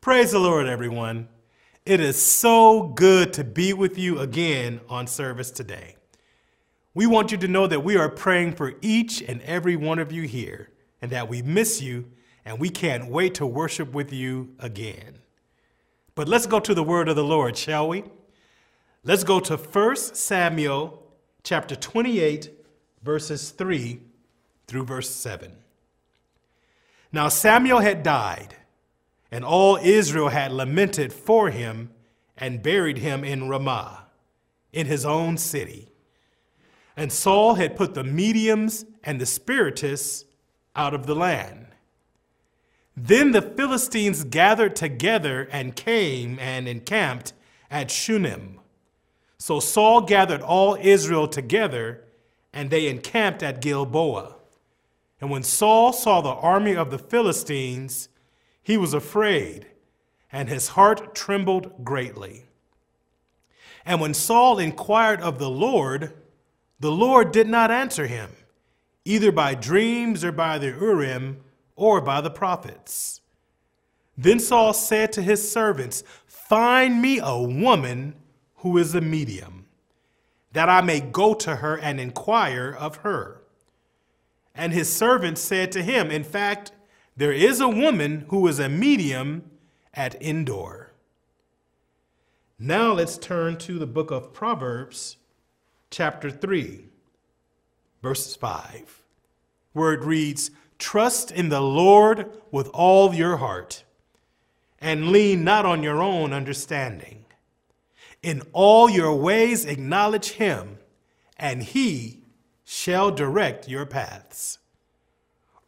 Praise the Lord, everyone. It is so good to be with you again on service today. We want you to know that we are praying for each and every one of you here and that we miss you and we can't wait to worship with you again. But let's go to the word of the Lord, shall we? Let's go to 1 Samuel chapter 28 verses 3 through verse 7. Now Samuel had died and all Israel had lamented for him and buried him in Ramah, in his own city. And Saul had put the mediums and the spiritists out of the land. Then the Philistines gathered together and came and encamped at Shunem. So Saul gathered all Israel together, and they encamped at Gilboa. And when Saul saw the army of the Philistines, he was afraid, and his heart trembled greatly. And when Saul inquired of the Lord, the Lord did not answer him, either by dreams or by the Urim or by the prophets. Then Saul said to his servants, Find me a woman who is a medium, that I may go to her and inquire of her. And his servants said to him, In fact, there is a woman who is a medium at Endor. Now let's turn to the book of Proverbs, chapter 3, verses 5, where it reads, Trust in the Lord with all your heart, and lean not on your own understanding. In all your ways acknowledge him, and he shall direct your paths.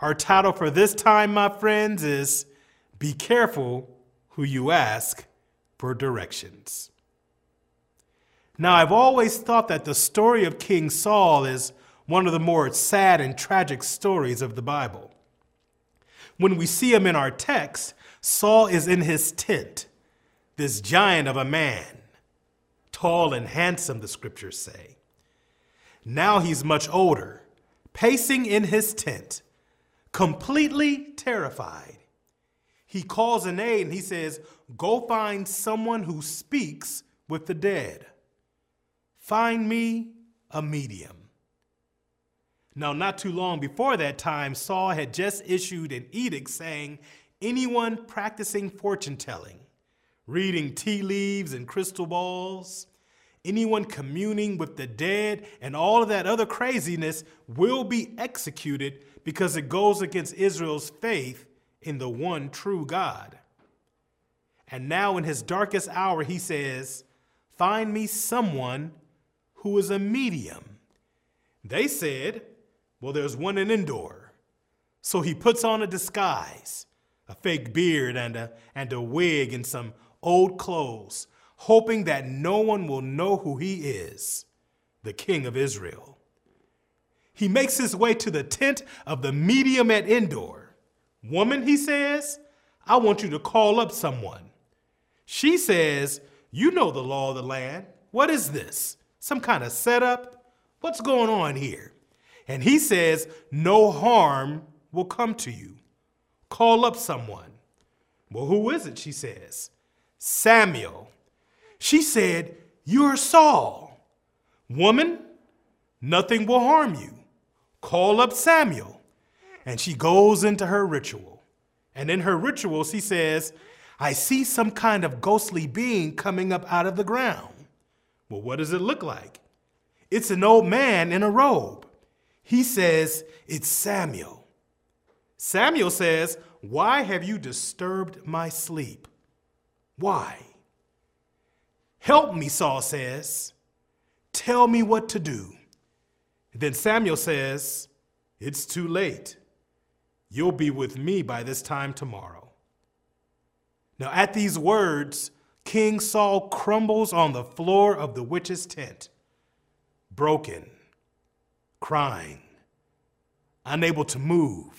Our title for this time, my friends, is Be Careful Who You Ask for Directions. Now, I've always thought that the story of King Saul is one of the more sad and tragic stories of the Bible. When we see him in our text, Saul is in his tent, this giant of a man, tall and handsome, the scriptures say. Now he's much older, pacing in his tent completely terrified. He calls an aide and he says, Go find someone who speaks with the dead. Find me a medium. Now, not too long before that time, Saul had just issued an edict saying anyone practicing fortune telling, reading tea leaves and crystal balls, anyone communing with the dead, and all of that other craziness will be executed because it goes against Israel's faith in the one true God. And now, in his darkest hour, he says, Find me someone who is a medium. They said, Well, there's one in Endor. So he puts on a disguise, a fake beard and a, and a wig and some old clothes, hoping that no one will know who he is, the king of Israel. He makes his way to the tent of the medium at Endor. Woman, he says, I want you to call up someone. She says, You know the law of the land. What is this? Some kind of setup? What's going on here? And he says, No harm will come to you. Call up someone. Well, who is it? She says, Samuel. She said, You're Saul. Woman, nothing will harm you. Call up Samuel. And she goes into her ritual. And in her ritual, she says, I see some kind of ghostly being coming up out of the ground. Well, what does it look like? It's an old man in a robe. He says, It's Samuel. Samuel says, Why have you disturbed my sleep? Why? Help me, Saul says. Tell me what to do. Then Samuel says, It's too late. You'll be with me by this time tomorrow. Now, at these words, King Saul crumbles on the floor of the witch's tent, broken, crying, unable to move,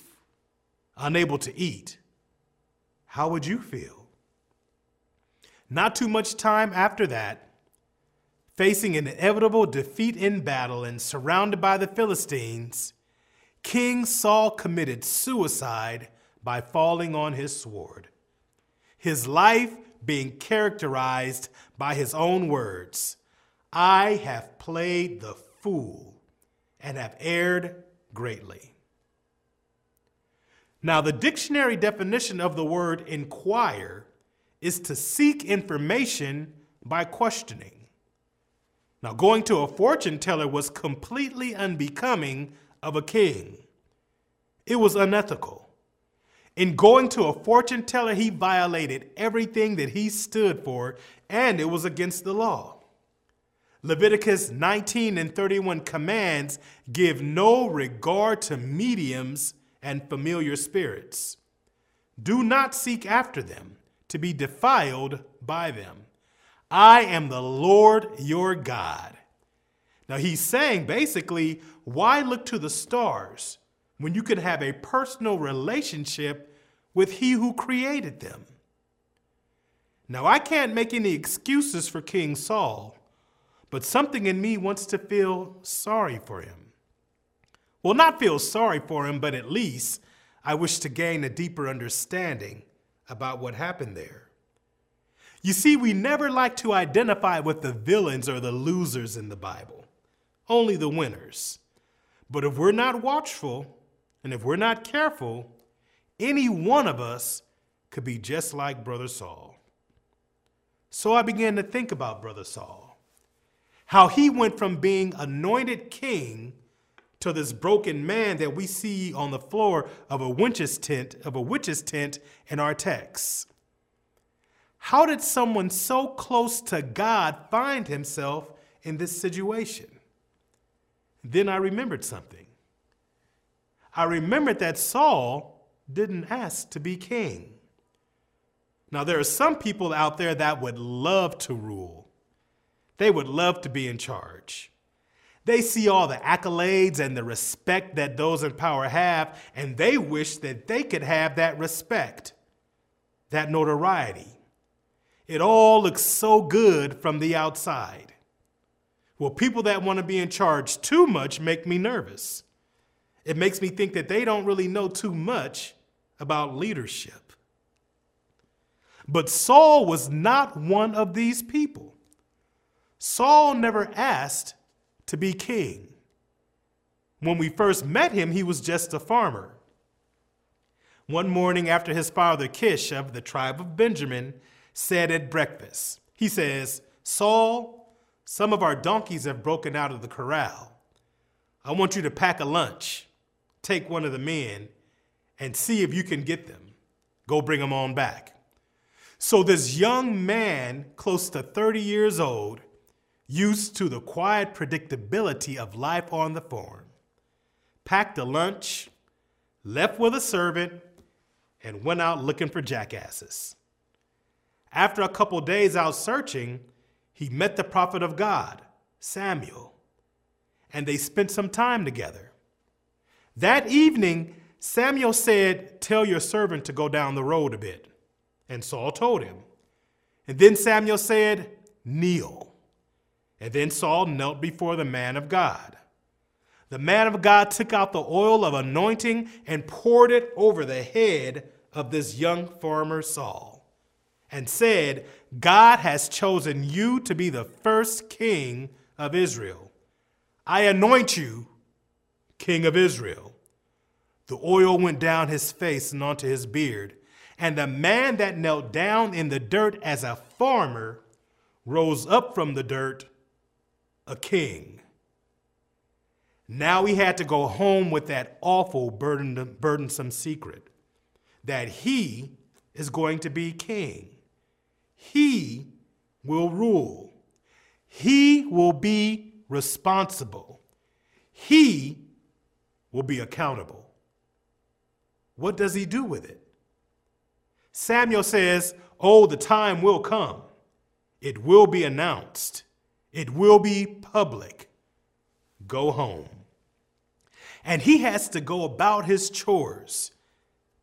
unable to eat. How would you feel? Not too much time after that, Facing an inevitable defeat in battle and surrounded by the Philistines, King Saul committed suicide by falling on his sword. his life being characterized by his own words I have played the fool and have erred greatly. Now, the dictionary definition of the word inquire is to seek information by questioning. Now, going to a fortune teller was completely unbecoming of a king. It was unethical. In going to a fortune teller, he violated everything that he stood for, and it was against the law. Leviticus 19 and 31 commands give no regard to mediums and familiar spirits. Do not seek after them to be defiled by them. I am the Lord your God. Now he's saying basically, why look to the stars when you can have a personal relationship with he who created them? Now I can't make any excuses for King Saul, but something in me wants to feel sorry for him. Well, not feel sorry for him, but at least I wish to gain a deeper understanding about what happened there. You see, we never like to identify with the villains or the losers in the Bible, only the winners. But if we're not watchful and if we're not careful, any one of us could be just like Brother Saul. So I began to think about Brother Saul, how he went from being anointed king to this broken man that we see on the floor of a witch's tent, of a witch's tent in our text. How did someone so close to God find himself in this situation? Then I remembered something. I remembered that Saul didn't ask to be king. Now, there are some people out there that would love to rule, they would love to be in charge. They see all the accolades and the respect that those in power have, and they wish that they could have that respect, that notoriety. It all looks so good from the outside. Well, people that want to be in charge too much make me nervous. It makes me think that they don't really know too much about leadership. But Saul was not one of these people. Saul never asked to be king. When we first met him, he was just a farmer. One morning after his father Kish of the tribe of Benjamin said at breakfast. He says, Saul, some of our donkeys have broken out of the corral. I want you to pack a lunch, take one of the men, and see if you can get them. Go bring them on back. So, this young man, close to 30 years old, used to the quiet predictability of life on the farm, packed a lunch, left with a servant, and went out looking for jackasses. After a couple days out searching, he met the prophet of God, Samuel, and they spent some time together. That evening, Samuel said, Tell your servant to go down the road a bit. And Saul told him. And then Samuel said, Kneel. And then Saul knelt before the man of God. The man of God took out the oil of anointing and poured it over the head of this young farmer Saul and said, God has chosen you to be the first king of Israel. I anoint you king of Israel. The oil went down his face and onto his beard, and the man that knelt down in the dirt as a farmer rose up from the dirt a king. Now he had to go home with that awful burdensome secret that he is going to be king. He will rule. He will be responsible. He will be accountable. What does he do with it? Samuel says, Oh, the time will come. It will be announced. It will be public. Go home. And he has to go about his chores,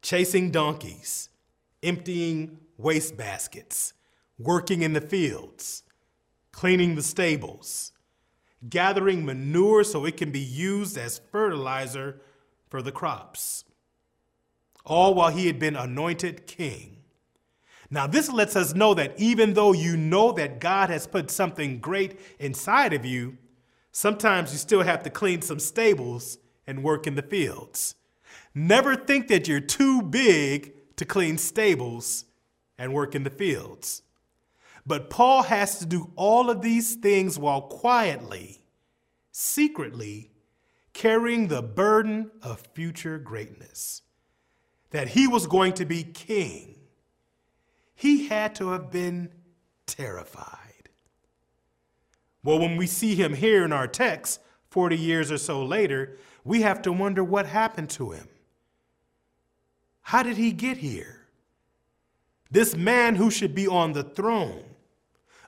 chasing donkeys, emptying waste baskets, working in the fields, cleaning the stables, gathering manure so it can be used as fertilizer for the crops, all while he had been anointed king. Now, this lets us know that even though you know that God has put something great inside of you, sometimes you still have to clean some stables and work in the fields. Never think that you're too big to clean stables and work in the fields. But Paul has to do all of these things while quietly, secretly, carrying the burden of future greatness. That he was going to be king. He had to have been terrified. Well, when we see him here in our text, 40 years or so later, we have to wonder what happened to him. How did he get here? This man who should be on the throne,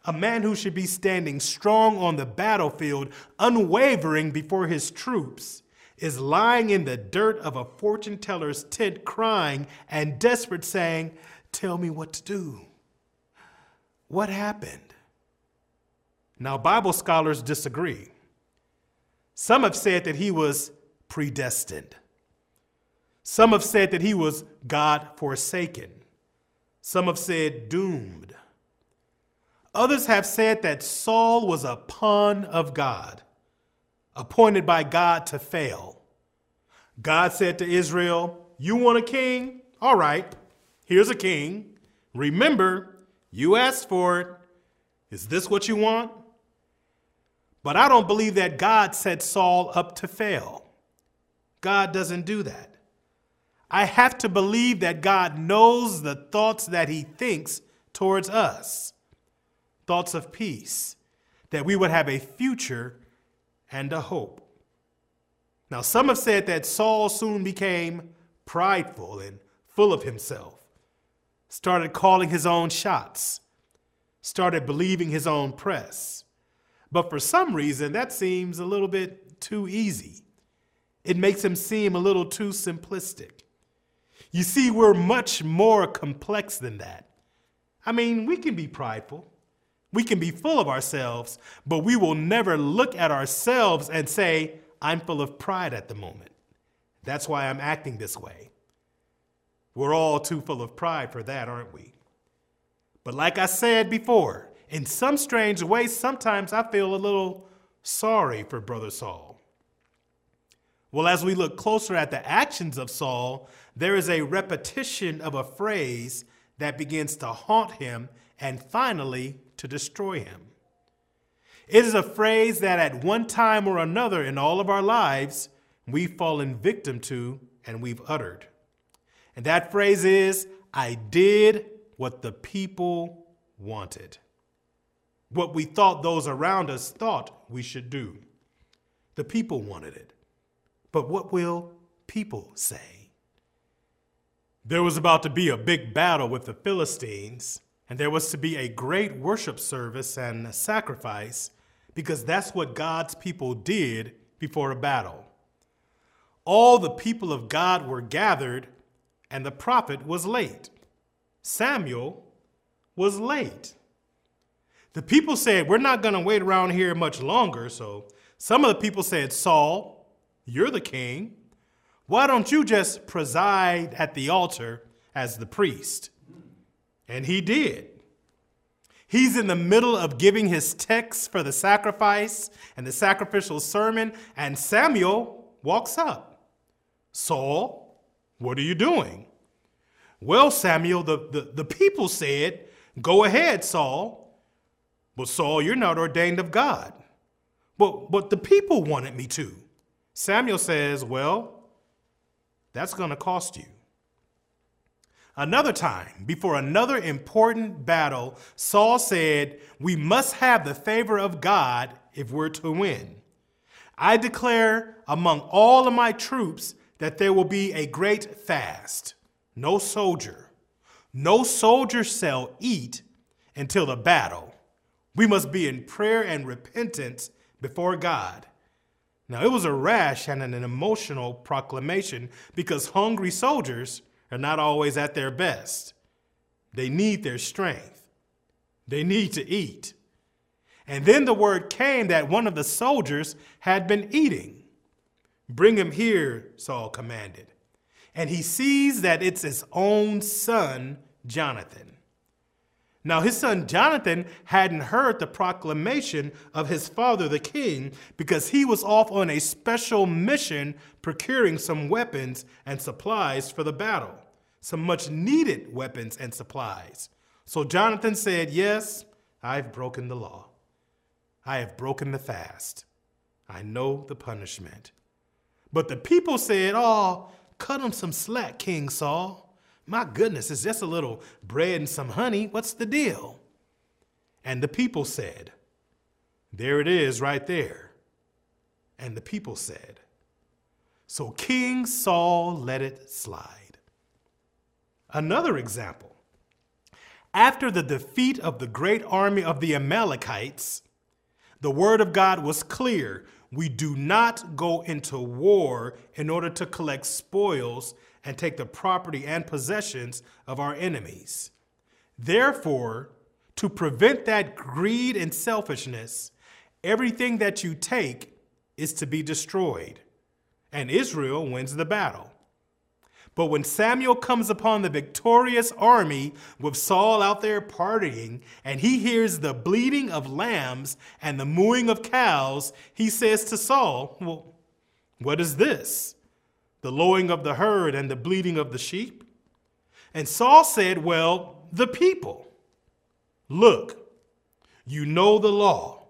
a man who should be standing strong on the battlefield, unwavering before his troops, is lying in the dirt of a fortune teller's tent, crying and desperate, saying, Tell me what to do. What happened? Now, Bible scholars disagree. Some have said that he was predestined. Some have said that he was God forsaken. Some have said doomed. Others have said that Saul was a pawn of God, appointed by God to fail. God said to Israel, You want a king? All right, here's a king. Remember, you asked for it. Is this what you want? But I don't believe that God set Saul up to fail. God doesn't do that. I have to believe that God knows the thoughts that he thinks towards us thoughts of peace, that we would have a future and a hope. Now, some have said that Saul soon became prideful and full of himself, started calling his own shots, started believing his own press. But for some reason, that seems a little bit too easy. It makes him seem a little too simplistic. You see, we're much more complex than that. I mean, we can be prideful, we can be full of ourselves, but we will never look at ourselves and say, I'm full of pride at the moment. That's why I'm acting this way. We're all too full of pride for that, aren't we? But like I said before, in some strange way, sometimes I feel a little sorry for Brother Saul. Well, as we look closer at the actions of Saul, there is a repetition of a phrase that begins to haunt him and finally to destroy him. It is a phrase that at one time or another in all of our lives, we've fallen victim to and we've uttered. And that phrase is, I did what the people wanted. What we thought those around us thought we should do. The people wanted it. But what will people say? There was about to be a big battle with the Philistines, and there was to be a great worship service and sacrifice because that's what God's people did before a battle. All the people of God were gathered, and the prophet was late. Samuel was late. The people said, We're not going to wait around here much longer. So some of the people said, Saul, you're the king. Why don't you just preside at the altar as the priest? And he did. He's in the middle of giving his text for the sacrifice and the sacrificial sermon, and Samuel walks up. Saul, what are you doing? Well, Samuel, the, the, the people said, Go ahead, Saul. But Saul, you're not ordained of God. But, but the people wanted me to. Samuel says, Well, that's going to cost you. Another time, before another important battle, Saul said, We must have the favor of God if we're to win. I declare among all of my troops that there will be a great fast. No soldier, no soldier shall eat until the battle. We must be in prayer and repentance before God. Now, it was a rash and an emotional proclamation because hungry soldiers are not always at their best. They need their strength, they need to eat. And then the word came that one of the soldiers had been eating. Bring him here, Saul commanded. And he sees that it's his own son, Jonathan. Now, his son Jonathan hadn't heard the proclamation of his father, the king, because he was off on a special mission procuring some weapons and supplies for the battle, some much needed weapons and supplies. So Jonathan said, Yes, I've broken the law. I have broken the fast. I know the punishment. But the people said, Oh, cut him some slack, King Saul. My goodness, it's just a little bread and some honey. What's the deal? And the people said, There it is right there. And the people said, So King Saul let it slide. Another example. After the defeat of the great army of the Amalekites, the word of God was clear. We do not go into war in order to collect spoils and take the property and possessions of our enemies. Therefore, to prevent that greed and selfishness, everything that you take is to be destroyed, and Israel wins the battle. But when Samuel comes upon the victorious army with Saul out there partying, and he hears the bleating of lambs and the mooing of cows, he says to Saul, Well, what is this? the lowing of the herd and the bleating of the sheep? And Saul said, Well, the people. Look, you know the law.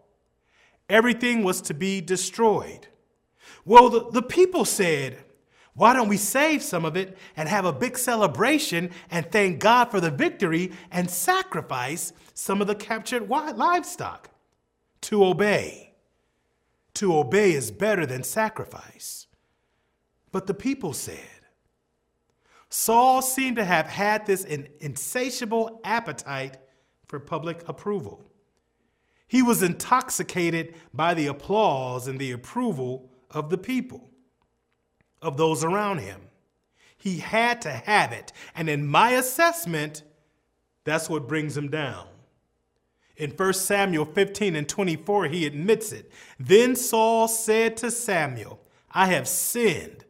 Everything was to be destroyed. Well, the, the people said, Why don't we save some of it and have a big celebration and thank God for the victory and sacrifice some of the captured livestock? To obey. To obey is better than sacrifice. But the people said, Saul seemed to have had this insatiable appetite for public approval. He was intoxicated by the applause and the approval of the people, of those around him. He had to have it. And in my assessment, that's what brings him down. In 1 Samuel 15 and 24, he admits it. Then Saul said to Samuel, I have sinned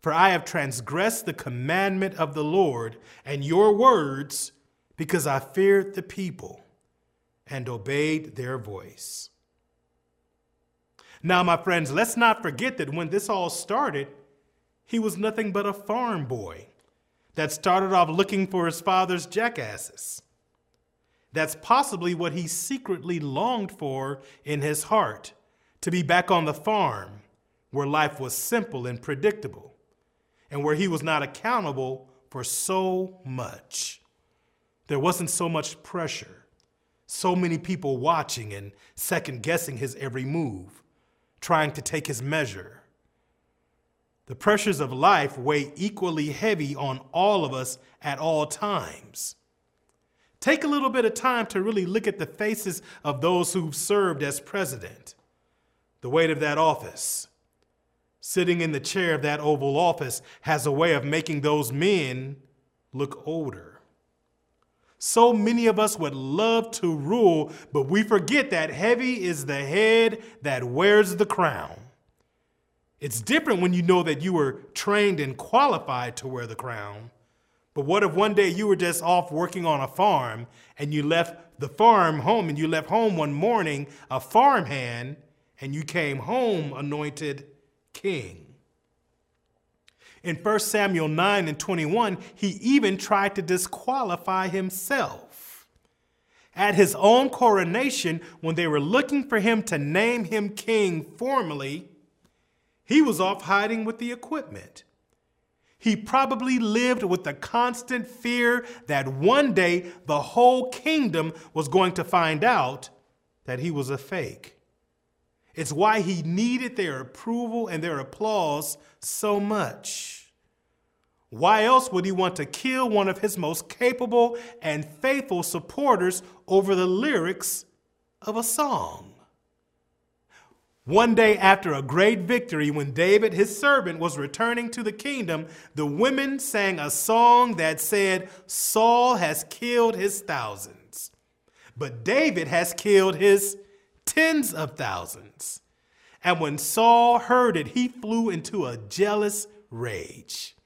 for I have transgressed the commandment of the Lord and your words because I feared the people and obeyed their voice. Now, my friends, let's not forget that when this all started, he was nothing but a farm boy that started off looking for his father's jackasses. That's possibly what he secretly longed for in his heart to be back on the farm where life was simple and predictable and where he was not accountable for so much. There wasn't so much pressure, so many people watching and second guessing his every move, trying to take his measure. The pressures of life weigh equally heavy on all of us at all times. Take a little bit of time to really look at the faces of those who've served as president, the weight of that office, sitting in the chair of that Oval Office has a way of making those men look older. So many of us would love to rule, but we forget that heavy is the head that wears the crown. It's different when you know that you were trained and qualified to wear the crown. But what if one day you were just off working on a farm and you left the farm home and you left home one morning a farmhand and you came home anointed king. In 1 Samuel 9 and 21, he even tried to disqualify himself. At his own coronation, when they were looking for him to name him king formally, he was off hiding with the equipment. He probably lived with the constant fear that one day the whole kingdom was going to find out that he was a fake. It's why he needed their approval and their applause so much. Why else would he want to kill one of his most capable and faithful supporters over the lyrics of a song? One day after a great victory, when David, his servant, was returning to the kingdom, the women sang a song that said, Saul has killed his thousands, but David has killed his tens of thousands. And when Saul heard it, he flew into a jealous rage.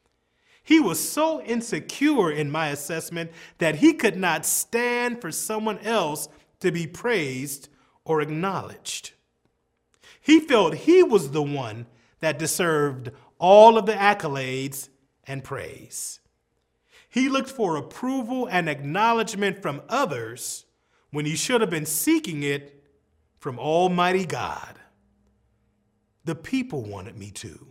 He was so insecure in my assessment that he could not stand for someone else to be praised or acknowledged. He felt he was the one that deserved all of the accolades and praise. He looked for approval and acknowledgement from others when he should have been seeking it from Almighty God. The people wanted me to.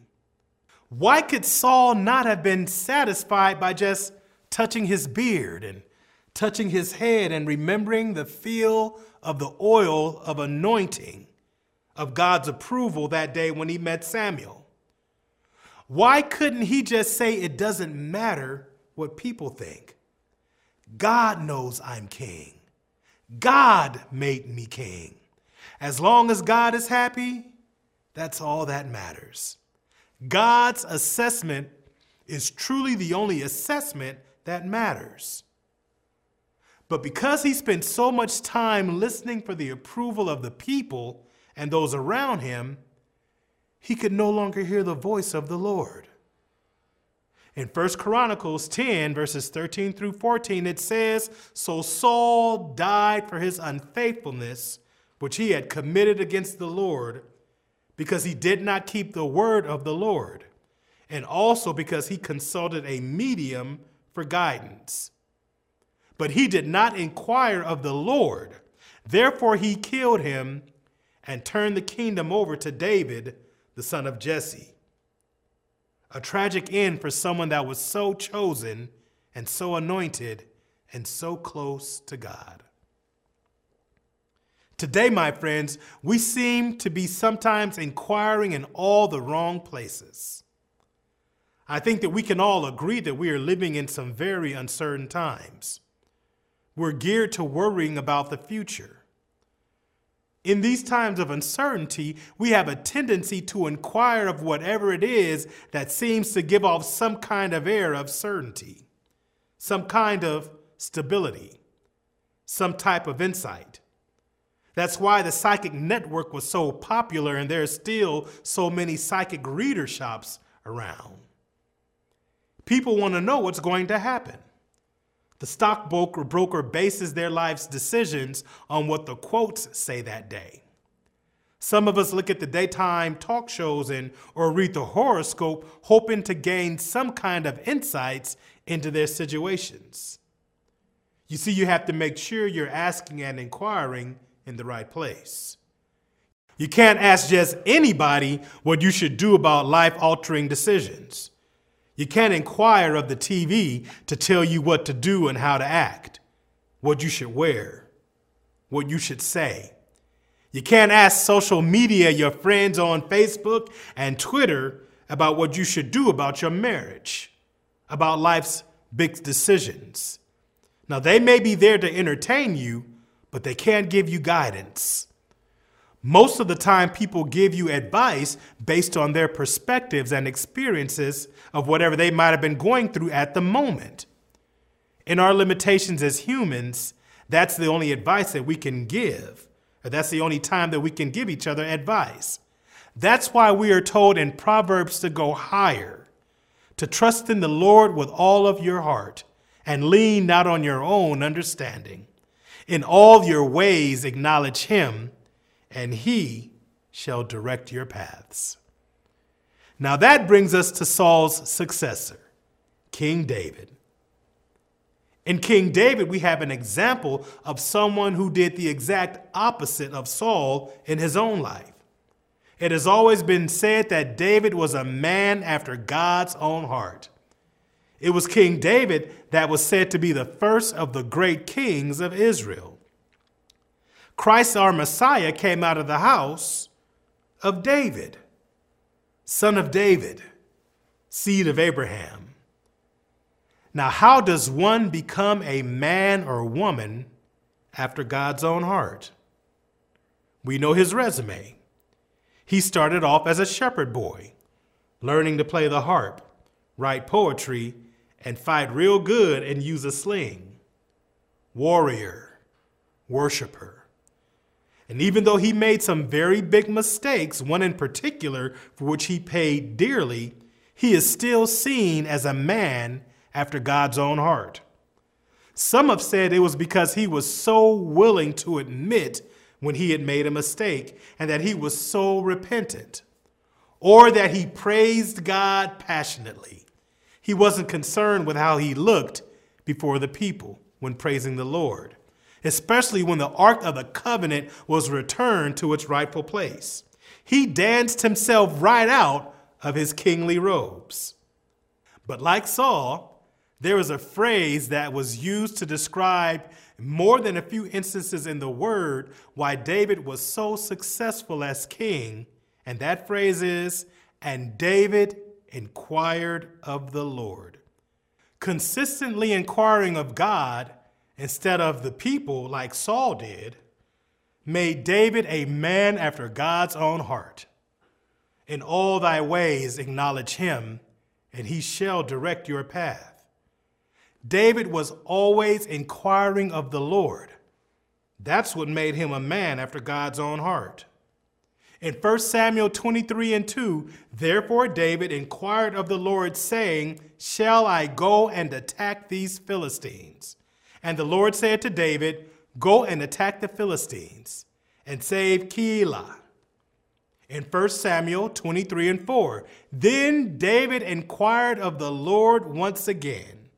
Why could Saul not have been satisfied by just touching his beard and touching his head and remembering the feel of the oil of anointing of God's approval that day when he met Samuel? Why couldn't he just say it doesn't matter what people think? God knows I'm king. God made me king. As long as God is happy, that's all that matters. God's assessment is truly the only assessment that matters. But because he spent so much time listening for the approval of the people and those around him, he could no longer hear the voice of the Lord. In 1 Chronicles 10, verses 13 through 14, it says, So Saul died for his unfaithfulness, which he had committed against the Lord because he did not keep the word of the Lord, and also because he consulted a medium for guidance. But he did not inquire of the Lord. Therefore, he killed him and turned the kingdom over to David, the son of Jesse. A tragic end for someone that was so chosen and so anointed and so close to God. Today, my friends, we seem to be sometimes inquiring in all the wrong places. I think that we can all agree that we are living in some very uncertain times. We're geared to worrying about the future. In these times of uncertainty, we have a tendency to inquire of whatever it is that seems to give off some kind of air of certainty, some kind of stability, some type of insight. That's why the psychic network was so popular, and there are still so many psychic reader shops around. People want to know what's going to happen. The stockbroker broker bases their life's decisions on what the quotes say that day. Some of us look at the daytime talk shows and or read the horoscope hoping to gain some kind of insights into their situations. You see, you have to make sure you're asking and inquiring in the right place. You can't ask just anybody what you should do about life altering decisions. You can't inquire of the TV to tell you what to do and how to act, what you should wear, what you should say. You can't ask social media, your friends on Facebook and Twitter, about what you should do about your marriage, about life's big decisions. Now, they may be there to entertain you, but they can't give you guidance. Most of the time, people give you advice based on their perspectives and experiences of whatever they might have been going through at the moment. In our limitations as humans, that's the only advice that we can give. That's the only time that we can give each other advice. That's why we are told in Proverbs to go higher, to trust in the Lord with all of your heart, and lean not on your own understanding. In all your ways acknowledge him, and he shall direct your paths. Now that brings us to Saul's successor, King David. In King David, we have an example of someone who did the exact opposite of Saul in his own life. It has always been said that David was a man after God's own heart. It was King David that was said to be the first of the great kings of Israel. Christ, our Messiah, came out of the house of David, son of David, seed of Abraham. Now, how does one become a man or woman after God's own heart? We know his resume. He started off as a shepherd boy, learning to play the harp, write poetry, and fight real good and use a sling. Warrior, worshiper. And even though he made some very big mistakes, one in particular for which he paid dearly, he is still seen as a man after God's own heart. Some have said it was because he was so willing to admit when he had made a mistake and that he was so repentant, or that he praised God passionately. He wasn't concerned with how he looked before the people when praising the Lord, especially when the Ark of the Covenant was returned to its rightful place. He danced himself right out of his kingly robes. But like Saul, there is a phrase that was used to describe more than a few instances in the word why David was so successful as king, and that phrase is, and David inquired of the Lord. Consistently inquiring of God instead of the people like Saul did made David a man after God's own heart. In all thy ways acknowledge him, and he shall direct your path. David was always inquiring of the Lord. That's what made him a man after God's own heart. In 1 Samuel 23 and 2, therefore David inquired of the Lord, saying, Shall I go and attack these Philistines? And the Lord said to David, Go and attack the Philistines and save Keilah. In 1 Samuel 23 and 4, then David inquired of the Lord once again.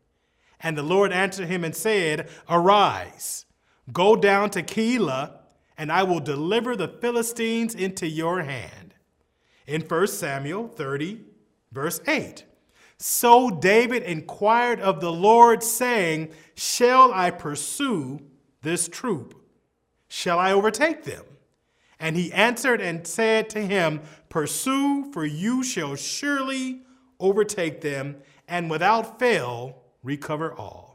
And the Lord answered him and said, Arise, go down to Keilah, and I will deliver the Philistines into your hand. In 1 Samuel 30, verse 8. So David inquired of the Lord, saying, Shall I pursue this troop? Shall I overtake them? And he answered and said to him, Pursue, for you shall surely overtake them, and without fail recover all.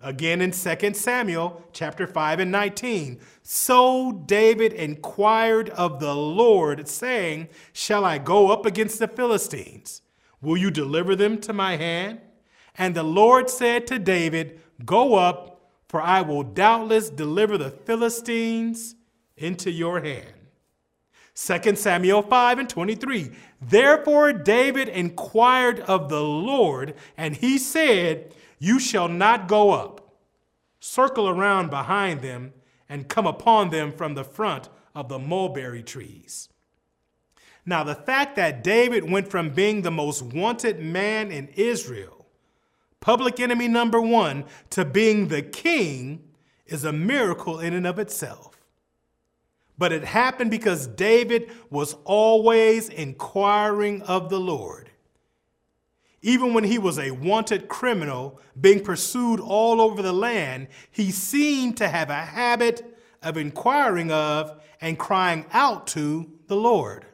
Again in 2 Samuel chapter 5 and 19. So David inquired of the Lord, saying, Shall I go up against the Philistines? Will you deliver them to my hand? And the Lord said to David, Go up, for I will doubtless deliver the Philistines into your hand. 2 Samuel 5 and 23. Therefore David inquired of the Lord, and he said, You shall not go up. Circle around behind them and come upon them from the front of the mulberry trees. Now, the fact that David went from being the most wanted man in Israel, public enemy number one, to being the king is a miracle in and of itself. But it happened because David was always inquiring of the Lord. Even when he was a wanted criminal being pursued all over the land, he seemed to have a habit of inquiring of and crying out to the Lord.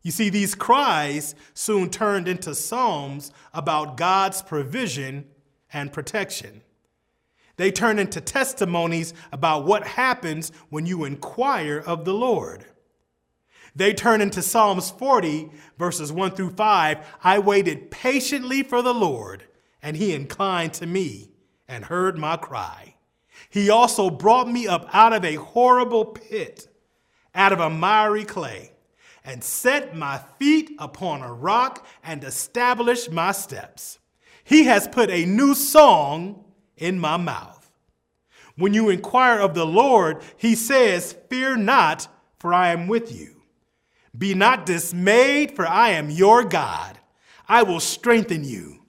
You see, these cries soon turned into psalms about God's provision and protection. They turn into testimonies about what happens when you inquire of the Lord. They turn into Psalms 40, verses 1 through 5. I waited patiently for the Lord, and he inclined to me and heard my cry. He also brought me up out of a horrible pit, out of a miry clay, and set my feet upon a rock and established my steps. He has put a new song in my mouth. When you inquire of the Lord, he says, Fear not, for I am with you. Be not dismayed, for I am your God. I will strengthen you.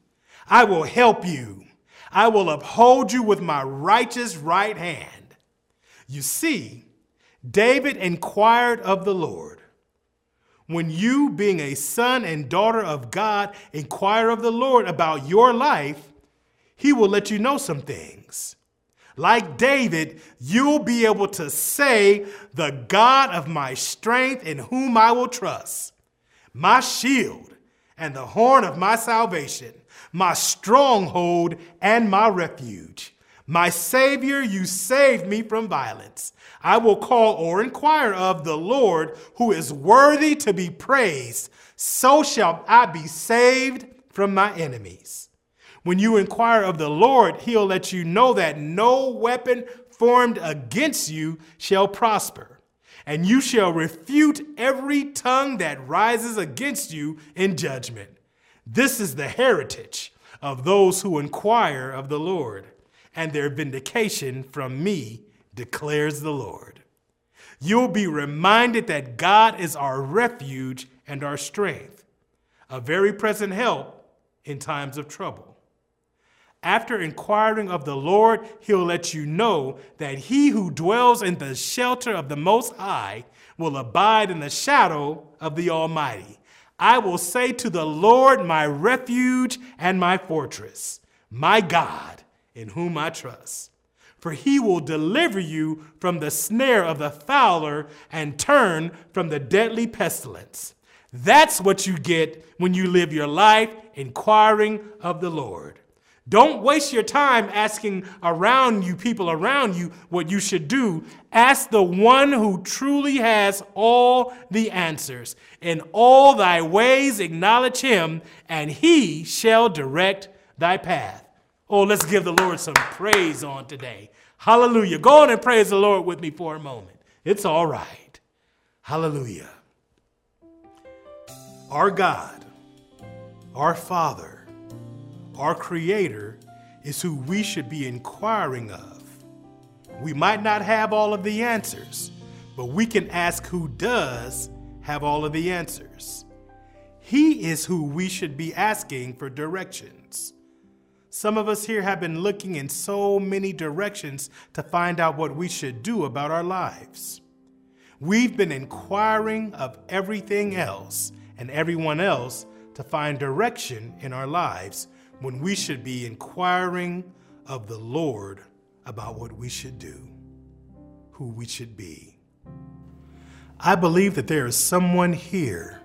I will help you. I will uphold you with my righteous right hand. You see, David inquired of the Lord. When you, being a son and daughter of God, inquire of the Lord about your life, he will let you know some things. Like David, you'll be able to say, The God of my strength in whom I will trust, my shield and the horn of my salvation, my stronghold and my refuge. My Savior, you saved me from violence. I will call or inquire of the Lord, who is worthy to be praised. So shall I be saved from my enemies. When you inquire of the Lord, he'll let you know that no weapon formed against you shall prosper. and you shall refute every tongue that rises against you in judgment. This is the heritage of those who inquire of the Lord, and their vindication from me, declares the Lord. You'll be reminded that God is our refuge and our strength, a very present help in times of trouble. After inquiring of the Lord, he'll let you know that he who dwells in the shelter of the Most High will abide in the shadow of the Almighty. I will say to the Lord, my refuge and my fortress, my God, in whom I trust. For he will deliver you from the snare of the fowler and turn from the deadly pestilence. That's what you get when you live your life inquiring of the Lord. Don't waste your time asking around you, people around you, what you should do. Ask the one who truly has all the answers. In all thy ways acknowledge him, and he shall direct thy path. Oh, let's give the Lord some praise on today. Hallelujah. Go on and praise the Lord with me for a moment. It's all right. Hallelujah. Our God, our Father, our Creator is who we should be inquiring of. We might not have all of the answers, but we can ask who does have all of the answers. He is who we should be asking for directions. Some of us here have been looking in so many directions to find out what we should do about our lives. We've been inquiring of everything else and everyone else to find direction in our lives when we should be inquiring of the Lord about what we should do, who we should be. I believe that there is someone here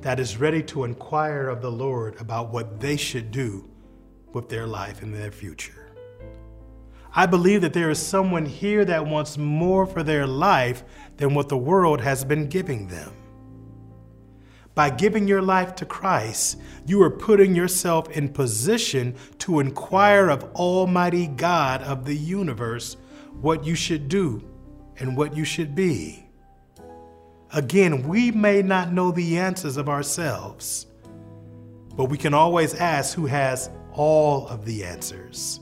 that is ready to inquire of the Lord about what they should do with their life and their future. I believe that there is someone here that wants more for their life than what the world has been giving them. By giving your life to Christ, you are putting yourself in position to inquire of Almighty God of the universe what you should do and what you should be. Again, we may not know the answers of ourselves, but we can always ask who has all of the answers.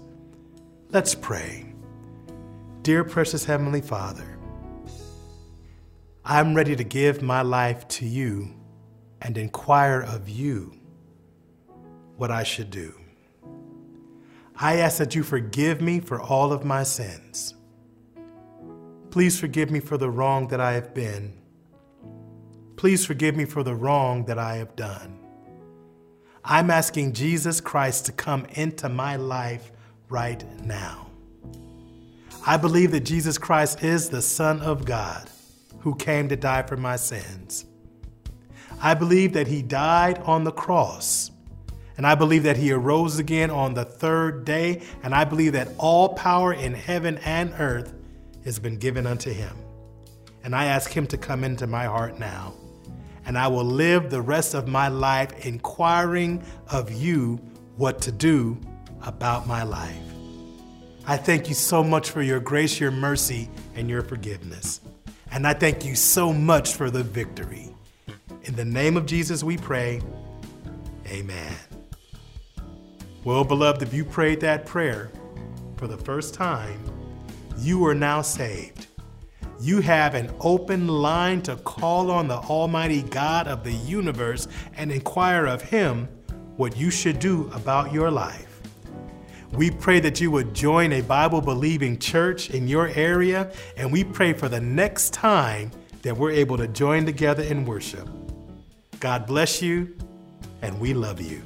Let's pray. Dear precious Heavenly Father, I'm ready to give my life to you and inquire of you what I should do. I ask that you forgive me for all of my sins. Please forgive me for the wrong that I have been. Please forgive me for the wrong that I have done. I'm asking Jesus Christ to come into my life right now. I believe that Jesus Christ is the Son of God who came to die for my sins. I believe that he died on the cross. And I believe that he arose again on the third day. And I believe that all power in heaven and earth has been given unto him. And I ask him to come into my heart now. And I will live the rest of my life inquiring of you what to do about my life. I thank you so much for your grace, your mercy, and your forgiveness. And I thank you so much for the victory. In the name of Jesus, we pray. Amen. Well, beloved, if you prayed that prayer for the first time, you are now saved. You have an open line to call on the Almighty God of the universe and inquire of Him what you should do about your life. We pray that you would join a Bible believing church in your area, and we pray for the next time that we're able to join together in worship. God bless you, and we love you.